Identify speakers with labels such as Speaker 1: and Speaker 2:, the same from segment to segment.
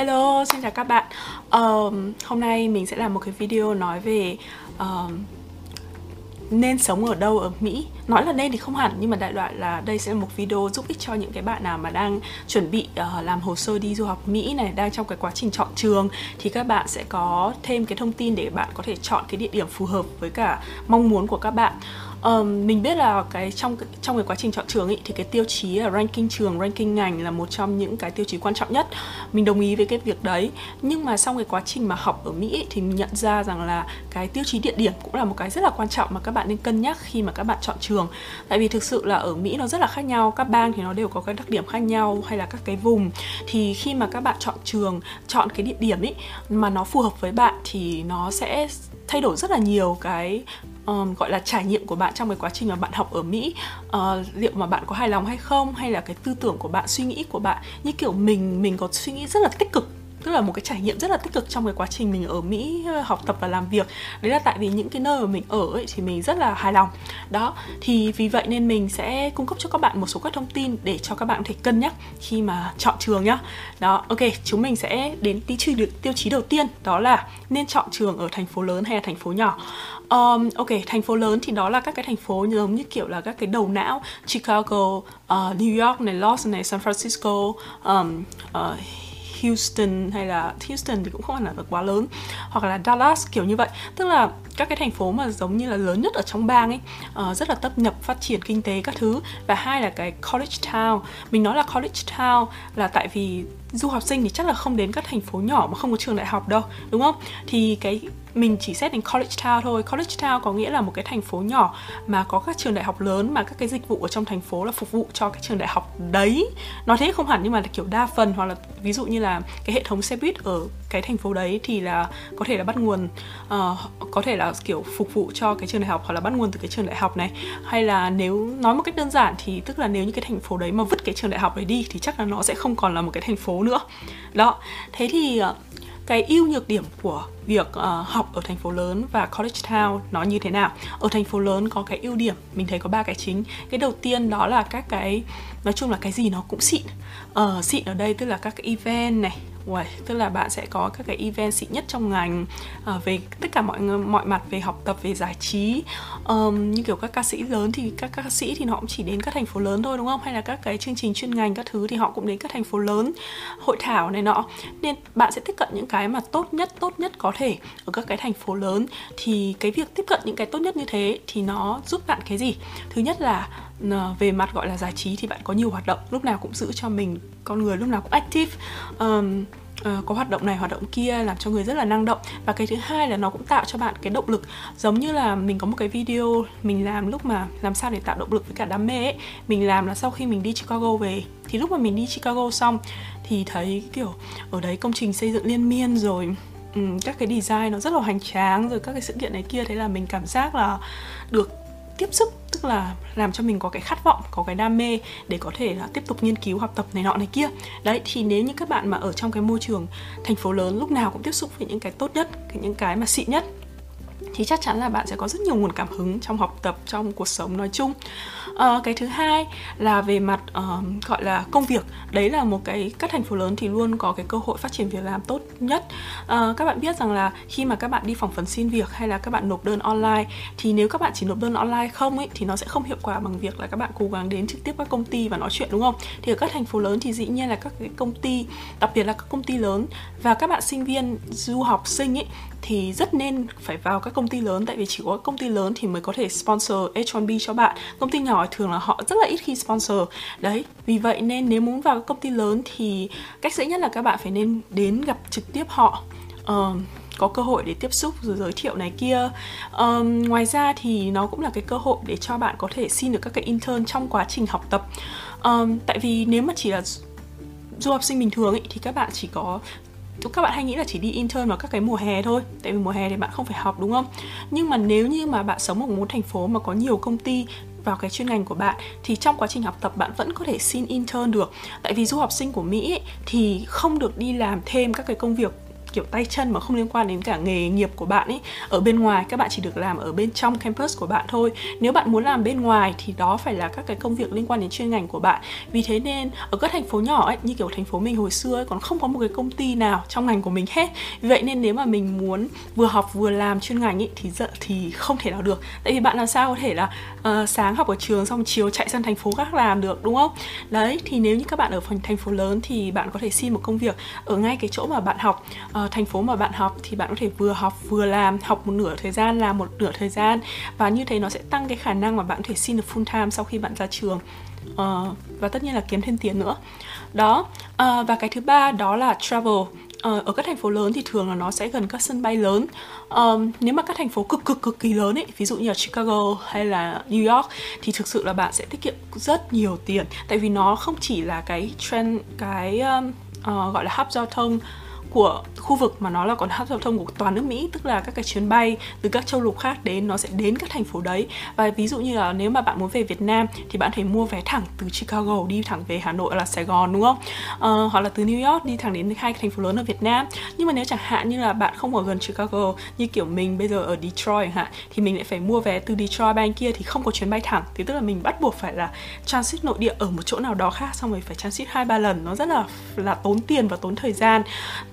Speaker 1: Hello, xin chào các bạn. Um, Hôm nay mình sẽ làm một cái video nói về um, nên sống ở đâu ở Mỹ. Nói là nên thì không hẳn nhưng mà đại loại là đây sẽ là một video giúp ích cho những cái bạn nào mà đang chuẩn bị uh, làm hồ sơ đi du học Mỹ này Đang trong cái quá trình chọn trường thì các bạn sẽ có thêm cái thông tin để bạn có thể chọn cái địa điểm phù hợp với cả mong muốn của các bạn um, mình biết là cái trong trong cái quá trình chọn trường ý, thì cái tiêu chí là ranking trường ranking ngành là một trong những cái tiêu chí quan trọng nhất. Mình đồng ý với cái việc đấy. Nhưng mà trong cái quá trình mà học ở mỹ ý, thì mình nhận ra rằng là cái tiêu chí địa điểm cũng là một cái rất là quan trọng mà các bạn nên cân nhắc khi mà các bạn chọn trường. Tại vì thực sự là ở mỹ nó rất là khác nhau các bang thì nó đều có cái đặc điểm khác nhau hay là các cái vùng. Thì khi mà các bạn chọn trường chọn cái địa điểm ý mà nó phù hợp với bạn thì nó sẽ thay đổi rất là nhiều cái um, gọi là trải nghiệm của bạn trong cái quá trình mà bạn học ở Mỹ. Uh, liệu mà bạn có hài lòng hay không? Hay là cái tư tưởng của bạn suy nghĩ của bạn như kiểu mình mình có suy nghĩ rất là tích cực tức là một cái trải nghiệm rất là tích cực trong cái quá trình mình ở Mỹ ờ, học tập và làm việc. Đấy là tại vì những cái nơi mà mình ở ấy thì mình rất là hài lòng. Đó thì vì vậy nên mình sẽ cung cấp cho các bạn một số các thông tin để cho các bạn có thể cân nhắc khi mà chọn trường nhá. Đó ok chúng mình sẽ đến tiêu chí tiêu chí đầu tiên đó là nên chọn trường ở thành phố lớn hay là thành phố nhỏ? Um, ok thành phố lớn thì đó là các cái thành phố giống như kiểu là các cái đầu não Chicago uh, New York này Los này San Francisco um, uh, Houston hay là Houston thì cũng không hẳn là quá lớn hoặc là Dallas kiểu như vậy. Tức là các cái thành phố mà giống như là lớn nhất ở trong bang ấy uh, rất là tấp nhập phát triển kinh tế các thứ. Và hai là cái college town. Mình nói là college town là tại vì du học sinh thì chắc là không đến các thành phố nhỏ mà không có trường đại học đâu đúng không? Thì cái mình chỉ xét đến college town thôi. College town có nghĩa là một cái thành phố nhỏ mà có các trường đại học lớn mà các cái dịch vụ ở trong thành phố là phục vụ cho cái trường đại học đấy. Nói thế không hẳn nhưng mà là kiểu đa phần hoặc là ví dụ như là cái hệ thống xe buýt ở cái thành phố đấy thì là có thể là bắt nguồn uh, có thể là kiểu phục vụ cho cái trường đại học hoặc là bắt nguồn từ cái trường đại học này. Hay là nếu nói một cách đơn giản thì tức là nếu như cái thành phố đấy mà vứt cái trường đại học đấy đi thì chắc là nó sẽ không còn là một cái thành phố nữa. Đó. Thế thì uh, cái ưu nhược điểm của việc uh, học ở thành phố lớn và college town nó như thế nào? Ở thành phố lớn có cái ưu điểm mình thấy có ba cái chính. Cái đầu tiên đó là các cái nói chung là cái gì nó cũng xịn. Uh, xịn ở đây tức là các cái event này Uầy, tức là bạn sẽ có các cái event xịn nhất trong ngành uh, về tất cả mọi mọi mặt về học tập về giải trí. Um, như kiểu các ca sĩ lớn thì các ca sĩ thì họ cũng chỉ đến các thành phố lớn thôi đúng không? Hay là các cái chương trình chuyên ngành các thứ thì họ cũng đến các thành phố lớn hội thảo này nọ. Nên bạn sẽ tiếp cận những cái mà tốt nhất tốt nhất có thể ở các cái thành phố lớn. Thì cái việc tiếp cận những cái tốt nhất như thế thì nó giúp bạn cái gì? Thứ nhất là về mặt gọi là giải trí thì bạn có nhiều hoạt động lúc nào cũng giữ cho mình con người lúc nào cũng active. Um, uh, có hoạt động này hoạt động kia làm cho người rất là năng động. Và cái thứ hai là nó cũng tạo cho bạn cái động lực. Giống như là mình có một cái video mình làm lúc mà làm sao để tạo động lực với cả đam mê ấy. Mình làm là sau khi mình đi Chicago về. Thì lúc mà mình đi Chicago xong thì thấy kiểu ở đấy công trình xây dựng liên miên rồi um, các cái design nó rất là hoành tráng rồi các cái sự kiện này kia. Thế là mình cảm giác là được tiếp sức, tức là làm cho mình có cái khát vọng, có cái đam mê để có thể là tiếp tục nghiên cứu, học tập này nọ này kia. Đấy, thì nếu như các bạn mà ở trong cái môi trường thành phố lớn, lúc nào cũng tiếp xúc với những cái tốt nhất những cái mà xịn nhất thì chắc chắn là bạn sẽ có rất nhiều nguồn cảm hứng trong học tập trong cuộc sống nói chung. À, cái thứ hai là về mặt uh, gọi là công việc. Đấy là một cái các thành phố lớn thì luôn có cái cơ hội phát triển việc làm tốt nhất. À, các bạn biết rằng là khi mà các bạn đi phỏng vấn xin việc hay là các bạn nộp đơn online thì nếu các bạn chỉ nộp đơn online không ấy thì nó sẽ không hiệu quả bằng việc là các bạn cố gắng đến trực tiếp các công ty và nói chuyện đúng không? Thì ở các thành phố lớn thì dĩ nhiên là các cái công ty đặc biệt là các công ty lớn và các bạn sinh viên du học sinh ấy thì rất nên phải vào các công ty lớn tại vì chỉ có công ty lớn thì mới có thể sponsor H1B cho bạn. Công ty nhỏ thường là họ rất là ít khi sponsor. Đấy vì vậy nên nếu muốn vào các công ty lớn thì cách dễ nhất là các bạn phải nên đến gặp trực tiếp họ. Uh, có cơ hội để tiếp xúc rồi giới thiệu này kia. Um, ngoài ra thì nó cũng là cái cơ hội để cho bạn có thể xin được các cái intern trong quá trình học tập. Um, tại vì nếu mà chỉ là du học sinh bình thường ý, thì các bạn chỉ có các bạn hay nghĩ là chỉ đi intern vào các cái mùa hè thôi tại vì mùa hè thì bạn không phải học đúng không? Nhưng mà nếu như mà bạn sống ở một thành phố mà có nhiều công ty vào cái chuyên ngành của bạn thì trong quá trình học tập bạn vẫn có thể xin intern được. Tại vì du học sinh của mỹ ấy, thì không được đi làm thêm các cái công việc kiểu tay chân mà không liên quan đến cả nghề nghiệp của bạn ấy ở bên ngoài các bạn chỉ được làm ở bên trong campus của bạn thôi. Nếu bạn muốn làm bên ngoài thì đó phải là các cái công việc liên quan đến chuyên ngành của bạn. Vì thế nên ở các thành phố nhỏ ấy như kiểu thành phố mình hồi xưa ấy, còn không có một cái công ty nào trong ngành của mình hết. Vậy nên nếu mà mình muốn vừa học vừa làm chuyên ngành ấy thì thì không thể nào được. Tại vì bạn làm sao có thể là uh, sáng học ở trường xong chiều chạy sang thành phố khác làm được đúng không? Đấy thì nếu như các bạn ở phần thành phố lớn thì bạn có thể xin một công việc ở ngay cái chỗ mà bạn học. Uh, Ờ, thành phố mà bạn học thì bạn có thể vừa học vừa làm học một nửa thời gian làm một nửa thời gian. Và như thế nó sẽ tăng cái khả năng mà bạn có thể xin được full time sau khi bạn ra trường. Uh, và tất nhiên là kiếm thêm tiền nữa. Đó uh, và cái thứ ba đó là travel. Uh, ở các thành phố lớn thì thường là nó sẽ gần các sân bay lớn. Um, nếu mà các thành phố cực cực cực kỳ lớn ấy ví dụ như là Chicago hay là New York thì thực sự là bạn sẽ tiết kiệm rất nhiều tiền. Tại vì nó không chỉ là cái trend cái um, uh, gọi là hấp giao thông của khu vực mà nó là còn hấp giao thông của toàn nước Mỹ tức là các cái chuyến bay từ các châu lục khác đến nó sẽ đến các thành phố đấy. Và ví dụ như là nếu mà bạn muốn về Việt Nam thì bạn thể mua vé thẳng từ Chicago đi thẳng về Hà Nội là Sài Gòn đúng không? Uh, hoặc là từ New York đi thẳng đến hai thành phố lớn ở Việt Nam. Nhưng mà nếu chẳng hạn như là bạn không ở gần Chicago như kiểu mình bây giờ ở Detroit hạn thì mình lại phải mua vé từ Detroit bên kia thì không có chuyến bay thẳng. Thì tức là mình bắt buộc phải là transit nội địa ở một chỗ nào đó khác xong rồi phải transit hai ba lần. Nó rất là là tốn tiền và tốn thời gian.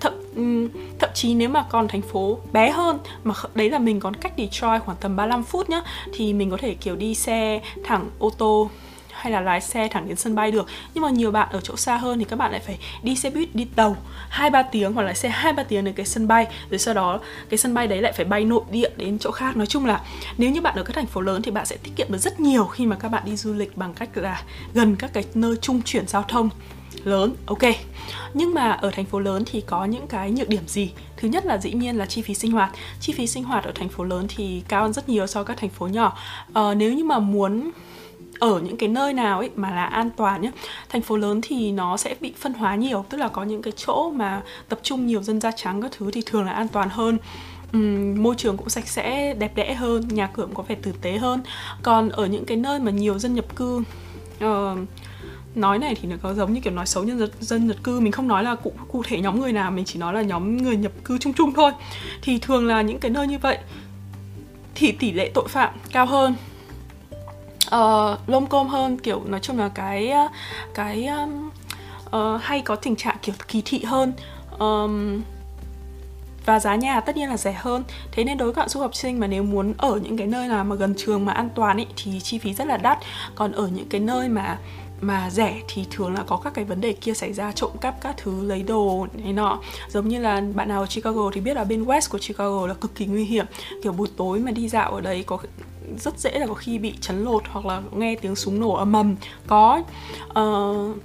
Speaker 1: Thậm Ừ, thậm chí nếu mà còn thành phố bé hơn, mà đấy là mình còn cách Detroit khoảng tầm 35 phút nhá, thì mình có thể, kiểu, đi xe thẳng ô tô hay là lái xe thẳng đến sân bay được. Nhưng mà nhiều bạn ở chỗ xa hơn thì các bạn lại phải đi xe buýt đi tàu hai ba tiếng hoặc là xe hai ba tiếng đến cái sân bay. Rồi sau đó cái sân bay đấy lại phải bay nội địa đến chỗ khác. Nói chung là nếu như bạn ở các thành phố lớn thì bạn sẽ tiết kiệm được rất nhiều khi mà các bạn đi du lịch bằng cách là gần các cái nơi trung chuyển giao thông lớn. Ok. Nhưng mà ở thành phố lớn thì có những cái nhược điểm gì? Thứ nhất là dĩ nhiên là chi phí sinh hoạt. Chi phí sinh hoạt ở thành phố lớn thì cao hơn rất nhiều so với các thành phố nhỏ. Ờ, nếu như mà muốn ở những cái nơi nào ấy mà là an toàn nhé thành phố lớn thì nó sẽ bị phân hóa nhiều tức là có những cái chỗ mà tập trung nhiều dân da trắng các thứ thì thường là an toàn hơn. Um, môi trường cũng sạch sẽ đẹp đẽ hơn nhà cửa cũng có vẻ tử tế hơn. Còn ở những cái nơi mà nhiều dân nhập cư uh, nói này thì nó có giống như kiểu nói xấu nhân dân, dân nhập cư. Mình không nói là cụ cụ thể nhóm người nào mình chỉ nói là nhóm người nhập cư chung chung thôi. Thì thường là những cái nơi như vậy thì tỷ lệ tội phạm cao hơn uh, lôm côm hơn kiểu nói chung là cái ờ, cái um, uh, hay có tình trạng kiểu kỳ thị hơn. Um, và giá nhà tất nhiên là rẻ hơn. Thế nên đối với các du học sinh mà nếu muốn ở những cái nơi nào mà gần trường mà an toàn ý, thì chi phí rất là đắt. Còn ở những cái nơi mà mà rẻ thì thường là có các cái vấn đề kia xảy ra trộm cắp các thứ lấy đồ này nọ. Giống như là bạn nào ở Chicago thì biết là bên West của Chicago là cực kỳ nguy hiểm. Kiểu buổi tối mà đi dạo ở đấy có rất dễ là có khi bị chấn lột hoặc là nghe tiếng súng nổ ầm ầm. Có uh,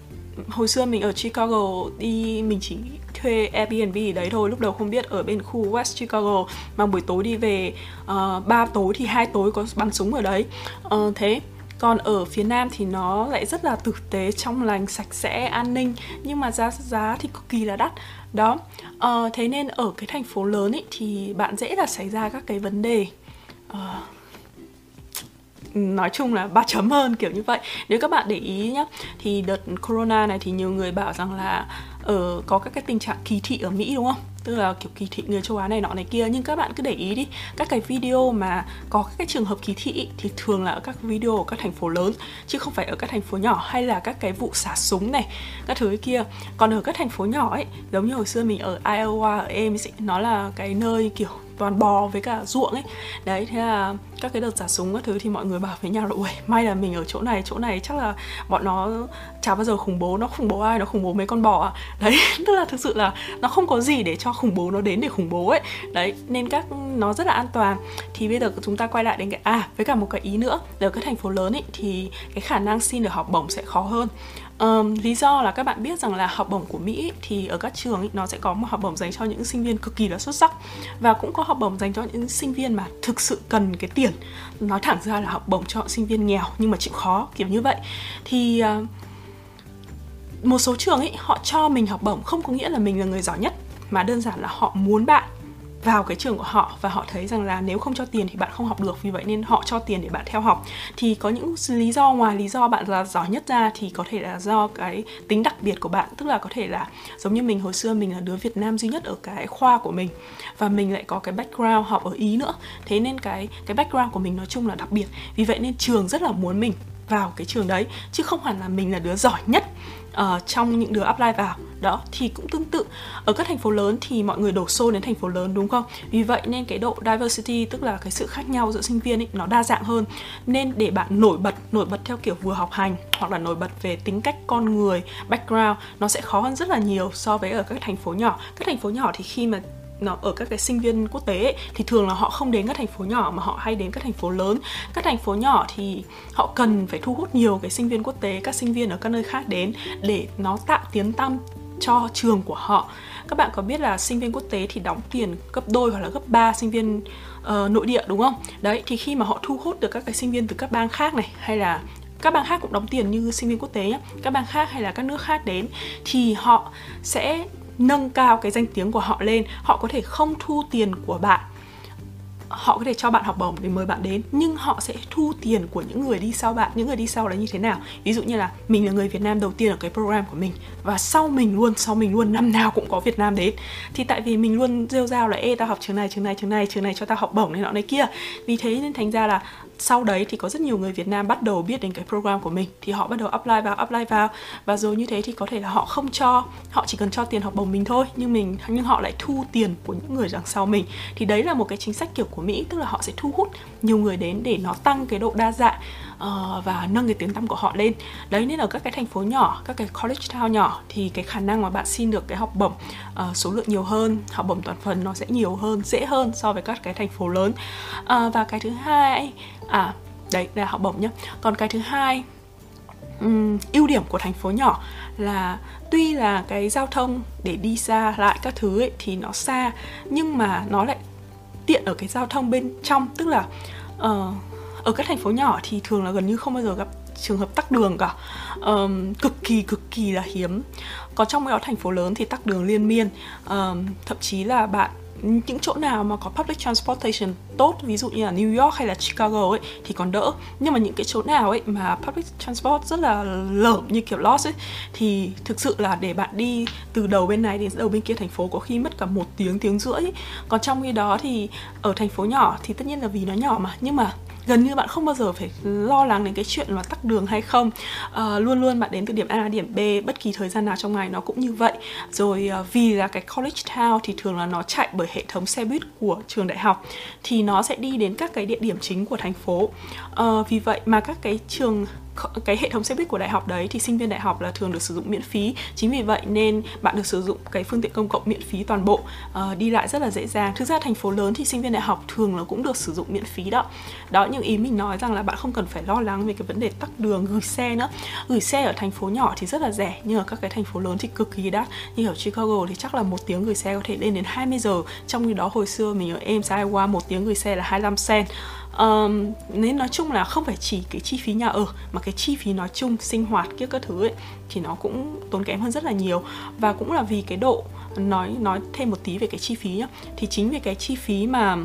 Speaker 1: hồi xưa mình ở Chicago đi mình chỉ thuê Airbnb ở đấy thôi. Lúc đầu không biết ở bên khu West Chicago mà buổi tối đi về uh, ba tối thì hai tối có bắn súng ở đấy. Uh, thế còn ở phía nam thì nó lại rất là tử tế trong lành sạch sẽ an ninh. Nhưng mà giá giá thì cực kỳ là đắt. Đó. À, thế nên ở cái thành phố lớn ấy thì bạn dễ là xảy ra các cái vấn đề à, nói chung là ba chấm hơn kiểu như vậy. Nếu các bạn để ý nhá thì đợt corona này thì nhiều người bảo rằng là ở có các cái tình trạng kỳ thị ở Mỹ đúng không? Tức là kiểu kỳ thị người châu Á này nọ này kia. Nhưng các bạn cứ để ý đi các cái video mà có các cái trường hợp kỳ thị thì thường là ở các video ở các thành phố lớn chứ không phải ở các thành phố nhỏ hay là các cái vụ xả súng này các thứ kia. Còn ở các thành phố nhỏ ấy giống như hồi xưa mình ở Iowa ở Ames ấy, nó là cái nơi kiểu toàn bò với cả ruộng ấy. Đấy, thế là các cái đợt giả súng các thứ thì mọi người bảo với nhau là ui may là mình ở chỗ này chỗ này chắc là bọn nó chả bao giờ khủng bố, nó khủng bố ai, nó khủng bố mấy con bò à đấy, tức là thực sự là nó không có gì để cho khủng bố nó đến để khủng bố ấy. Đấy, nên các nó rất là an toàn. Thì bây giờ chúng ta quay lại đến cái à với cả một cái ý nữa. Ở các thành phố lớn ấy thì cái khả năng xin được học bổng sẽ khó hơn. Um, lý do là các bạn biết rằng là học bổng của Mỹ thì ở các trường ý, nó sẽ có một học bổng dành cho những sinh viên cực kỳ là xuất sắc. Và cũng có học bổng dành cho những sinh viên mà thực sự cần cái tiền. Nói thẳng ra là học bổng cho sinh viên nghèo nhưng mà chịu khó kiểu như vậy. Thì uh, một số trường ấy họ cho mình học bổng không có nghĩa là mình là người giỏi nhất mà đơn giản là họ muốn bạn vào cái trường của họ và họ thấy rằng là nếu không cho tiền thì bạn không học được, vì vậy nên họ cho tiền để bạn theo học. Thì có những lý do ngoài lý do bạn là giỏi nhất ra thì có thể là do cái tính đặc biệt của bạn, tức là có thể là giống như mình hồi xưa mình là đứa Việt Nam duy nhất ở cái khoa của mình và mình lại có cái background học ở Ý nữa. Thế nên cái cái background của mình nói chung là đặc biệt. Vì vậy nên trường rất là muốn mình vào cái trường đấy chứ không hẳn là mình là đứa giỏi nhất uh, trong những đứa apply vào. Đó thì cũng tương tự. Ở các thành phố lớn thì mọi người đổ xô đến thành phố lớn đúng không? Vì vậy nên cái độ diversity tức là cái sự khác nhau giữa sinh viên ấy nó đa dạng hơn. Nên để bạn nổi bật nổi bật theo kiểu vừa học hành hoặc là nổi bật về tính cách con người background nó sẽ khó hơn rất là nhiều so với ở các thành phố nhỏ. Các thành phố nhỏ thì khi mà ở các cái sinh viên quốc tế ấy, thì thường là họ không đến các thành phố nhỏ mà họ hay đến các thành phố lớn. Các thành phố nhỏ thì họ cần phải thu hút nhiều cái sinh viên quốc tế các sinh viên ở các nơi khác đến để nó tạo tiếng tăm cho trường của họ. Các bạn có biết là sinh viên quốc tế thì đóng tiền gấp đôi hoặc là gấp 3 sinh viên uh, nội địa đúng không? Đấy thì khi mà họ thu hút được các cái sinh viên từ các bang khác này hay là các bang khác cũng đóng tiền như sinh viên quốc tế nhé các bang khác hay là các nước khác đến thì họ sẽ nâng cao cái danh tiếng của họ lên, họ có thể không thu tiền của bạn. Họ có thể cho bạn học bổng để mời bạn đến, nhưng họ sẽ thu tiền của những người đi sau bạn. Những người đi sau là như thế nào? Ví dụ như là mình là người Việt Nam đầu tiên ở cái program của mình, và sau mình luôn, sau mình luôn, năm nào cũng có Việt Nam đến. Thì tại vì mình luôn rêu rao là, ê, tao học trường này trường này trường này trường này cho tao học bổng này nọ này kia. Vì thế nên thành ra là sau đấy thì có rất nhiều người Việt Nam bắt đầu biết đến cái program của mình. Thì họ bắt đầu apply vào apply vào. Và rồi như thế thì có thể là họ không cho họ chỉ cần cho tiền học bổng mình thôi. Nhưng mình nhưng họ lại thu tiền của những người đằng sau mình. Thì đấy là một cái chính sách kiểu của Mỹ tức là họ sẽ thu hút nhiều người đến để nó tăng cái độ đa dạng uh, và nâng cái tiếng tăm của họ lên. Đấy nên ở các cái thành phố nhỏ các cái college town nhỏ thì cái khả năng mà bạn xin được cái học bổng uh, số lượng nhiều hơn học bổng toàn phần nó sẽ nhiều hơn dễ hơn so với các cái thành phố lớn. Uh, và cái thứ hai à đấy là học bổng nhá. Còn cái thứ hai um, ưu điểm của thành phố nhỏ là tuy là cái giao thông để đi xa lại các thứ ấy thì nó xa nhưng mà nó lại tiện ở cái giao thông bên trong. Tức là uh, ở các thành phố nhỏ thì thường là gần như không bao giờ gặp trường hợp tắc đường cả. Um, cực kỳ cực kỳ là hiếm. Còn trong đó thành phố lớn thì tắc đường liên miên. Um, thậm chí là bạn những chỗ nào mà có public transportation tốt, ví dụ như là New York hay là Chicago ấy, thì còn đỡ nhưng mà những cái chỗ nào ấy mà public transport rất là lởm, như kiểu Lost ấy, thì thực sự là để bạn đi từ đầu bên này đến đầu bên kia thành phố có khi mất cả một tiếng tiếng rưỡi ấy. còn trong khi đó thì ở thành phố nhỏ thì tất nhiên là vì nó nhỏ mà nhưng mà gần như bạn không bao giờ phải lo lắng đến cái chuyện là tắc đường hay không. À, luôn luôn bạn đến từ điểm A điểm B bất kỳ thời gian nào trong ngày nó cũng như vậy. Rồi à, vì là cái college town thì thường là nó chạy bởi hệ thống xe buýt của trường đại học thì nó sẽ đi đến các cái địa điểm chính của thành phố. À, vì vậy mà các cái trường cái hệ thống xe buýt của đại học đấy thì sinh viên đại học là thường được sử dụng miễn phí. Chính vì vậy nên bạn được sử dụng cái phương tiện công cộng miễn phí toàn bộ uh, đi lại rất là dễ dàng. Thực ra thành phố lớn thì sinh viên đại học thường là cũng được sử dụng miễn phí đó. Đó những ý mình nói rằng là bạn không cần phải lo lắng về cái vấn đề tắc đường gửi xe nữa. Gửi xe ở thành phố nhỏ thì rất là rẻ nhưng ở các cái thành phố lớn thì cực kỳ đắt. Như ở Chicago thì chắc là một tiếng gửi xe có thể lên đến 20 giờ. Trong khi đó hồi xưa mình ở Ames Iowa một tiếng gửi xe là 25 cent um, nên nói chung là không phải chỉ cái chi phí nhà ở mà cái chi phí nói chung sinh hoạt kia các thứ ấy thì nó cũng tốn kém hơn rất là nhiều. Và cũng là vì cái độ nói nói thêm một tí về cái chi phí nhá. Thì chính vì cái chi phí mà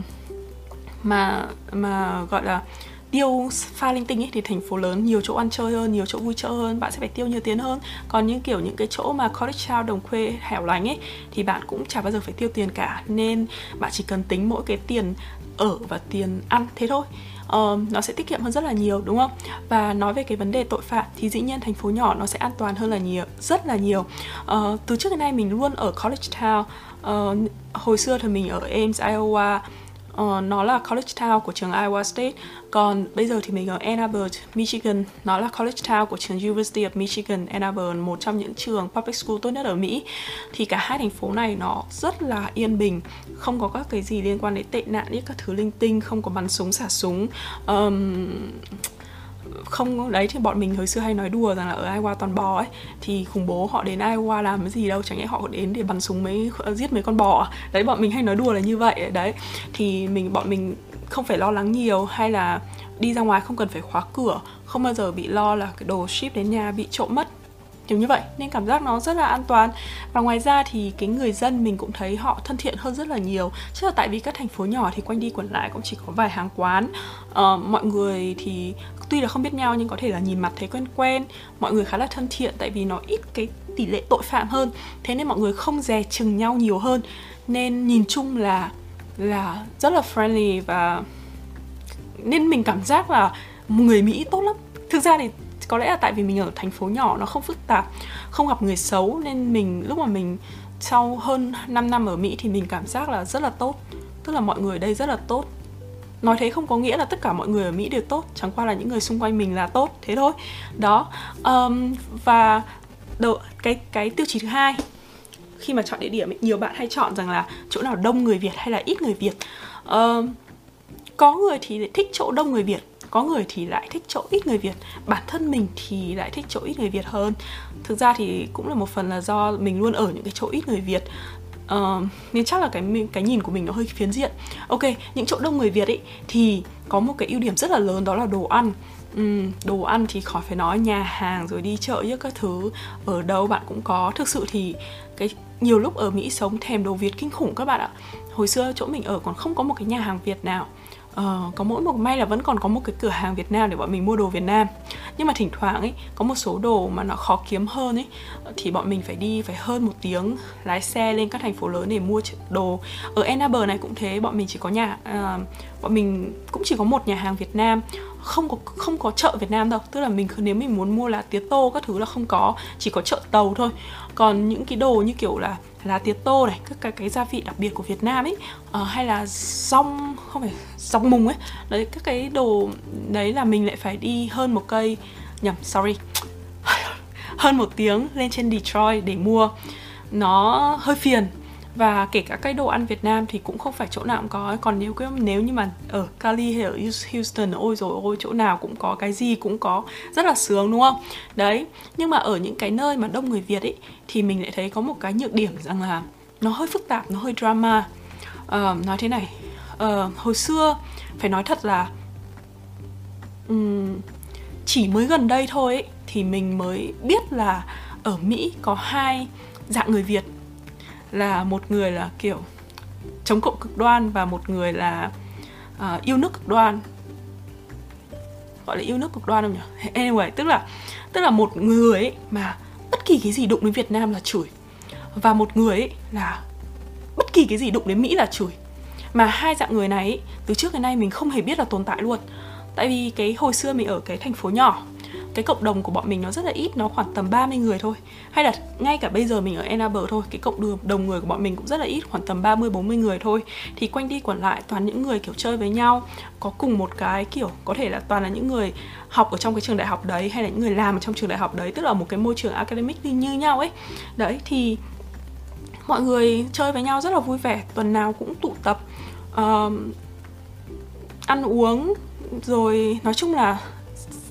Speaker 1: mà mà gọi là tiêu pha linh tinh ấy thì thành phố lớn nhiều chỗ ăn chơi hơn nhiều chỗ vui chơi hơn bạn sẽ phải tiêu nhiều tiền hơn. Còn những kiểu những cái chỗ mà college town đồng quê hẻo lánh ấy thì bạn cũng chả bao giờ phải tiêu tiền cả. Nên bạn chỉ cần tính mỗi cái tiền ở và tiền ăn thế thôi. Uh, nó sẽ tiết kiệm hơn rất là nhiều đúng không? Và nói về cái vấn đề tội phạm thì dĩ nhiên thành phố nhỏ nó sẽ an toàn hơn là nhiều rất là nhiều. Uh, từ trước đến nay mình luôn ở college town. Uh, hồi xưa thì mình ở Ames Iowa uh, nó là college town của trường Iowa State. Còn bây giờ thì mình ở Ann Arbor, Michigan. Nó là college town của trường University of Michigan Ann Arbor một trong những trường public school tốt nhất ở Mỹ. Thì cả hai thành phố này nó rất là yên bình không có các cái gì liên quan đến tệ nạn những các thứ linh tinh không có bắn súng xả súng. Um, không đấy thì bọn mình hồi xưa hay nói đùa rằng là ở Iowa toàn bò ấy, thì khủng bố họ đến Iowa làm cái gì đâu, chẳng lẽ họ đến để bắn súng mấy ờ, giết mấy con bò à? đấy, bọn mình hay nói đùa là như vậy, đấy thì mình, bọn mình không phải lo lắng nhiều hay là đi ra ngoài không cần phải khóa cửa, không bao giờ bị lo là cái đồ ship đến nhà bị trộm mất kiểu như vậy nên cảm giác nó rất là an toàn. Và ngoài ra thì cái người dân mình cũng thấy họ thân thiện hơn rất là nhiều. Chứ là tại vì các thành phố nhỏ thì quanh đi quẩn lại cũng chỉ có vài hàng quán. Uh, mọi người thì tuy là không biết nhau nhưng có thể là nhìn mặt thấy quen quen. Mọi người khá là thân thiện tại vì nó ít cái tỷ lệ tội phạm hơn. Thế nên mọi người không dè chừng nhau nhiều hơn. Nên nhìn chung là là rất là friendly và nên mình cảm giác là người Mỹ tốt lắm. Thực ra thì có lẽ là tại vì mình ở thành phố nhỏ nó không phức tạp không gặp người xấu nên mình lúc mà mình sau hơn 5 năm ở Mỹ thì mình cảm giác là rất là tốt. Tức là mọi người ở đây rất là tốt. Nói thế không có nghĩa là tất cả mọi người ở Mỹ đều tốt chẳng qua là những người xung quanh mình là tốt thế thôi. Đó um, và đầu, cái cái tiêu chí thứ hai khi mà chọn địa điểm ấy, nhiều bạn hay chọn rằng là chỗ nào đông người Việt hay là ít người Việt. Um, có người thì thích chỗ đông người Việt có người thì lại thích chỗ ít người Việt bản thân mình thì lại thích chỗ ít người Việt hơn. Thực ra thì cũng là một phần là do mình luôn ở những cái chỗ ít người Việt. Uh, nên chắc là cái cái nhìn của mình nó hơi phiến diện. Ok những chỗ đông người Việt ấy thì có một cái ưu điểm rất là lớn đó là đồ ăn. Uhm, đồ ăn thì khỏi phải nói nhà hàng rồi đi chợ với các thứ. Ở đâu bạn cũng có. Thực sự thì cái nhiều lúc ở Mỹ sống thèm đồ Việt kinh khủng các bạn ạ. Hồi xưa chỗ mình ở còn không có một cái nhà hàng Việt nào uh, có mỗi một may là vẫn còn có một cái cửa hàng Việt Nam để bọn mình mua đồ Việt Nam. Nhưng mà thỉnh thoảng ấy có một số đồ mà nó khó kiếm hơn ấy thì bọn mình phải đi phải hơn một tiếng lái xe lên các thành phố lớn để mua đồ. Ở Ann này cũng thế bọn mình chỉ có nhà uh, bọn mình cũng chỉ có một nhà hàng Việt Nam không có không có chợ Việt Nam đâu. Tức là mình nếu mình muốn mua là tía tô các thứ là không có chỉ có chợ tàu thôi. Còn những cái đồ như kiểu là là tía tô này các cái cái gia vị đặc biệt của Việt Nam ấy à, hay là rong không phải rong mùng ấy. Đấy các cái đồ đấy là mình lại phải đi hơn một cây nhầm sorry. Hơn một tiếng lên trên Detroit để mua. Nó hơi phiền và kể cả cái đồ ăn Việt Nam thì cũng không phải chỗ nào cũng có. Còn nếu cái nếu như mà ở Cali hay ở Houston ôi rồi ôi chỗ nào cũng có cái gì cũng có rất là sướng đúng không? Đấy nhưng mà ở những cái nơi mà đông người Việt ấy thì mình lại thấy có một cái nhược điểm rằng là nó hơi phức tạp nó hơi drama. Uh, nói thế này uh, hồi xưa phải nói thật là um, chỉ mới gần đây thôi ấy, thì mình mới biết là ở Mỹ có hai dạng người Việt là một người là kiểu chống cộng cực đoan và một người là uh, yêu nước cực đoan. Gọi là yêu nước cực đoan không nhỉ? Anyway tức là tức là một người ấy mà bất kỳ cái gì đụng đến Việt Nam là chửi. Và một người ấy là bất kỳ cái gì đụng đến Mỹ là chửi. Mà hai dạng người này ấy, từ trước đến nay mình không hề biết là tồn tại luôn. Tại vì cái hồi xưa mình ở cái thành phố nhỏ cái cộng đồng của bọn mình nó rất là ít nó khoảng tầm 30 người thôi. Hay là ngay cả bây giờ mình ở enable thôi cái cộng đồng người của bọn mình cũng rất là ít khoảng tầm 30 40 người thôi. Thì quanh đi quẩn lại toàn những người kiểu chơi với nhau có cùng một cái kiểu có thể là toàn là những người học ở trong cái trường đại học đấy hay là những người làm ở trong trường đại học đấy tức là một cái môi trường academic như, như nhau ấy. Đấy thì mọi người chơi với nhau rất là vui vẻ tuần nào cũng tụ tập uh, ăn uống rồi nói chung là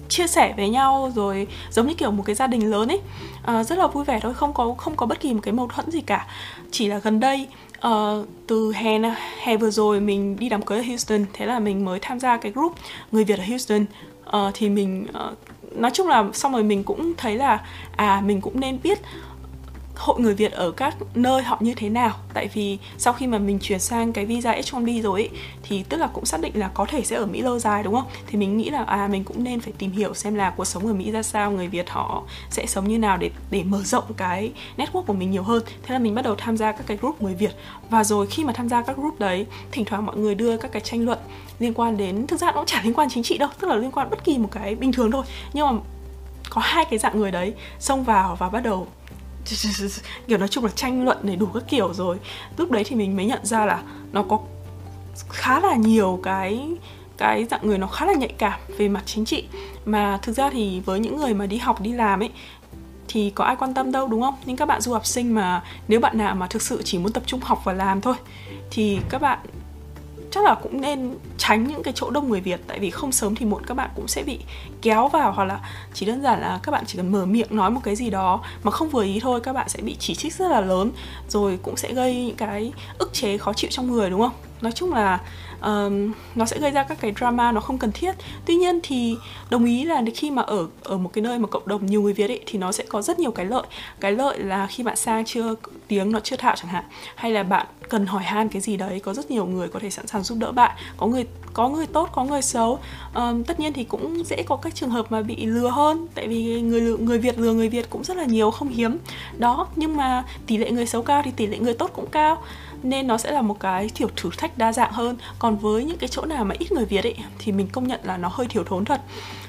Speaker 1: chia sẻ với nhau rồi giống như kiểu một cái gia đình lớn ấy. À, rất là vui vẻ thôi không có không có bất kỳ một cái mâu thuẫn gì cả. Chỉ là gần đây uh, từ hè hè vừa rồi mình đi đám cưới ở Houston thế là mình mới tham gia cái group người Việt ở Houston. Uh, thì mình uh, nói chung là xong rồi mình cũng thấy là à mình cũng nên biết hội người Việt ở các nơi họ như thế nào? Tại vì sau khi mà mình chuyển sang cái visa H1B rồi ấy, thì tức là cũng xác định là có thể sẽ ở Mỹ lâu dài đúng không? Thì mình nghĩ là à mình cũng nên phải tìm hiểu xem là cuộc sống ở Mỹ ra sao người Việt họ sẽ sống như nào để để mở rộng cái network của mình nhiều hơn. Thế là mình bắt đầu tham gia các cái group người Việt. Và rồi khi mà tham gia các group đấy thỉnh thoảng mọi người đưa các cái tranh luận liên quan đến thực ra nó cũng chả liên quan chính trị đâu tức là liên quan bất kỳ một cái bình thường thôi. Nhưng mà có hai cái dạng người đấy xông vào và bắt đầu kiểu nói chung là tranh luận đầy đủ các kiểu rồi. Lúc đấy thì mình mới nhận ra là nó có khá là nhiều cái cái dạng người nó khá là nhạy cảm về mặt chính trị. Mà thực ra thì với những người mà đi học, đi làm ấy, thì có ai quan tâm đâu, đúng không? Nhưng các bạn du học sinh mà nếu bạn nào mà thực sự chỉ muốn tập trung học và làm thôi, thì các bạn chắc là cũng nên tránh những cái chỗ đông người Việt, tại vì không sớm thì muộn các bạn cũng sẽ bị kéo vào, hoặc là chỉ đơn giản là các bạn chỉ cần mở miệng nói một cái gì đó mà không vừa ý thôi, các bạn sẽ bị chỉ trích rất là lớn, rồi cũng sẽ gây những cái ức chế khó chịu trong người, đúng không? Nói chung là um, nó sẽ gây ra các cái drama nó không cần thiết. Tuy nhiên thì đồng ý là khi mà ở ở một cái nơi mà cộng đồng nhiều người việt ấy thì nó sẽ có rất nhiều cái lợi. Cái lợi là khi bạn sang chưa tiếng nó chưa thạo chẳng hạn hay là bạn cần hỏi han cái gì đấy có rất nhiều người có thể sẵn sàng giúp đỡ bạn có người có người tốt có người xấu. Um, tất nhiên thì cũng dễ có các trường hợp mà bị lừa hơn tại vì người người việt lừa người việt cũng rất là nhiều không hiếm. Đó nhưng mà tỷ lệ người xấu cao thì tỷ lệ người tốt cũng cao nên nó sẽ là một cái thiểu thử thách đa dạng hơn. Còn với những cái chỗ nào mà ít người việt ấy thì mình công nhận là nó hơi thiếu thốn thật.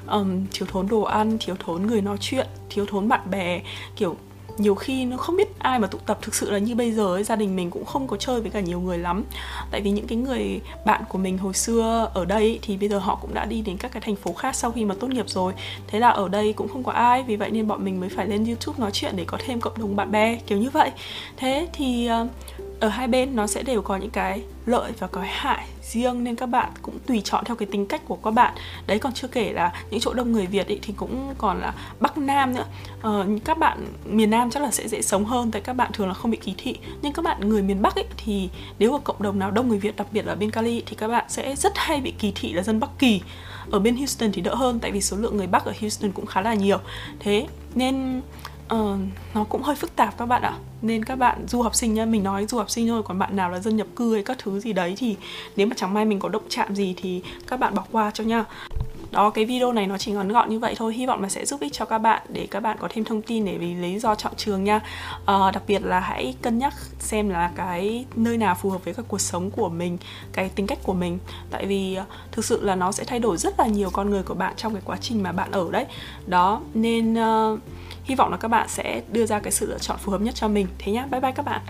Speaker 1: Um, thiếu thốn đồ ăn thiếu thốn người nói chuyện thiếu thốn bạn bè. Kiểu nhiều khi nó không biết ai mà tụ tập thực sự là như bây giờ ấy, gia đình mình cũng không có chơi với cả nhiều người lắm. Tại vì những cái người bạn của mình hồi xưa ở đây ấy, thì bây giờ họ cũng đã đi đến các cái thành phố khác sau khi mà tốt nghiệp rồi. Thế là ở đây cũng không có ai vì vậy nên bọn mình mới phải lên youtube nói chuyện để có thêm cộng đồng bạn bè kiểu như vậy. Thế thì ờ, ở hai bên nó sẽ đều có những cái lợi và cái hại riêng nên các bạn cũng tùy chọn theo cái tính cách của các bạn. Đấy còn chưa kể là những chỗ đông người việt ý, thì cũng còn là bắc nam nữa. Ờ, các bạn miền nam chắc là sẽ dễ sống hơn tại các bạn thường là không bị kỳ thị. Nhưng các bạn người miền bắc ý, thì nếu ở cộng đồng nào đông người việt đặc biệt là bên cali thì các bạn sẽ rất hay bị kỳ thị là dân bắc kỳ. Ở bên houston thì đỡ hơn tại vì số lượng người bắc ở houston cũng khá là nhiều. Thế nên uh, nó cũng hơi phức tạp các bạn ạ. Nên các bạn du học sinh nha mình nói du học sinh thôi còn bạn nào là dân nhập cư hay các thứ gì đấy thì nếu mà chẳng may mình có động chạm gì thì các bạn bỏ qua cho nha đó cái video này nó chỉ ngắn gọn như vậy thôi. Hy vọng là sẽ giúp ích cho các bạn để các bạn có thêm thông tin để vì lý do chọn trường nha à, ờ, đặc biệt là hãy cân nhắc xem là cái nơi nào phù hợp với cái cuộc sống của mình cái tính cách của mình. Tại vì ờ, thực sự là nó sẽ thay đổi rất là nhiều con người của bạn trong cái quá trình mà bạn ở đấy. Đó nên uh, hy vọng là các bạn sẽ đưa ra cái sự lựa chọn phù hợp nhất cho mình. Thế nhá, bye bye các bạn.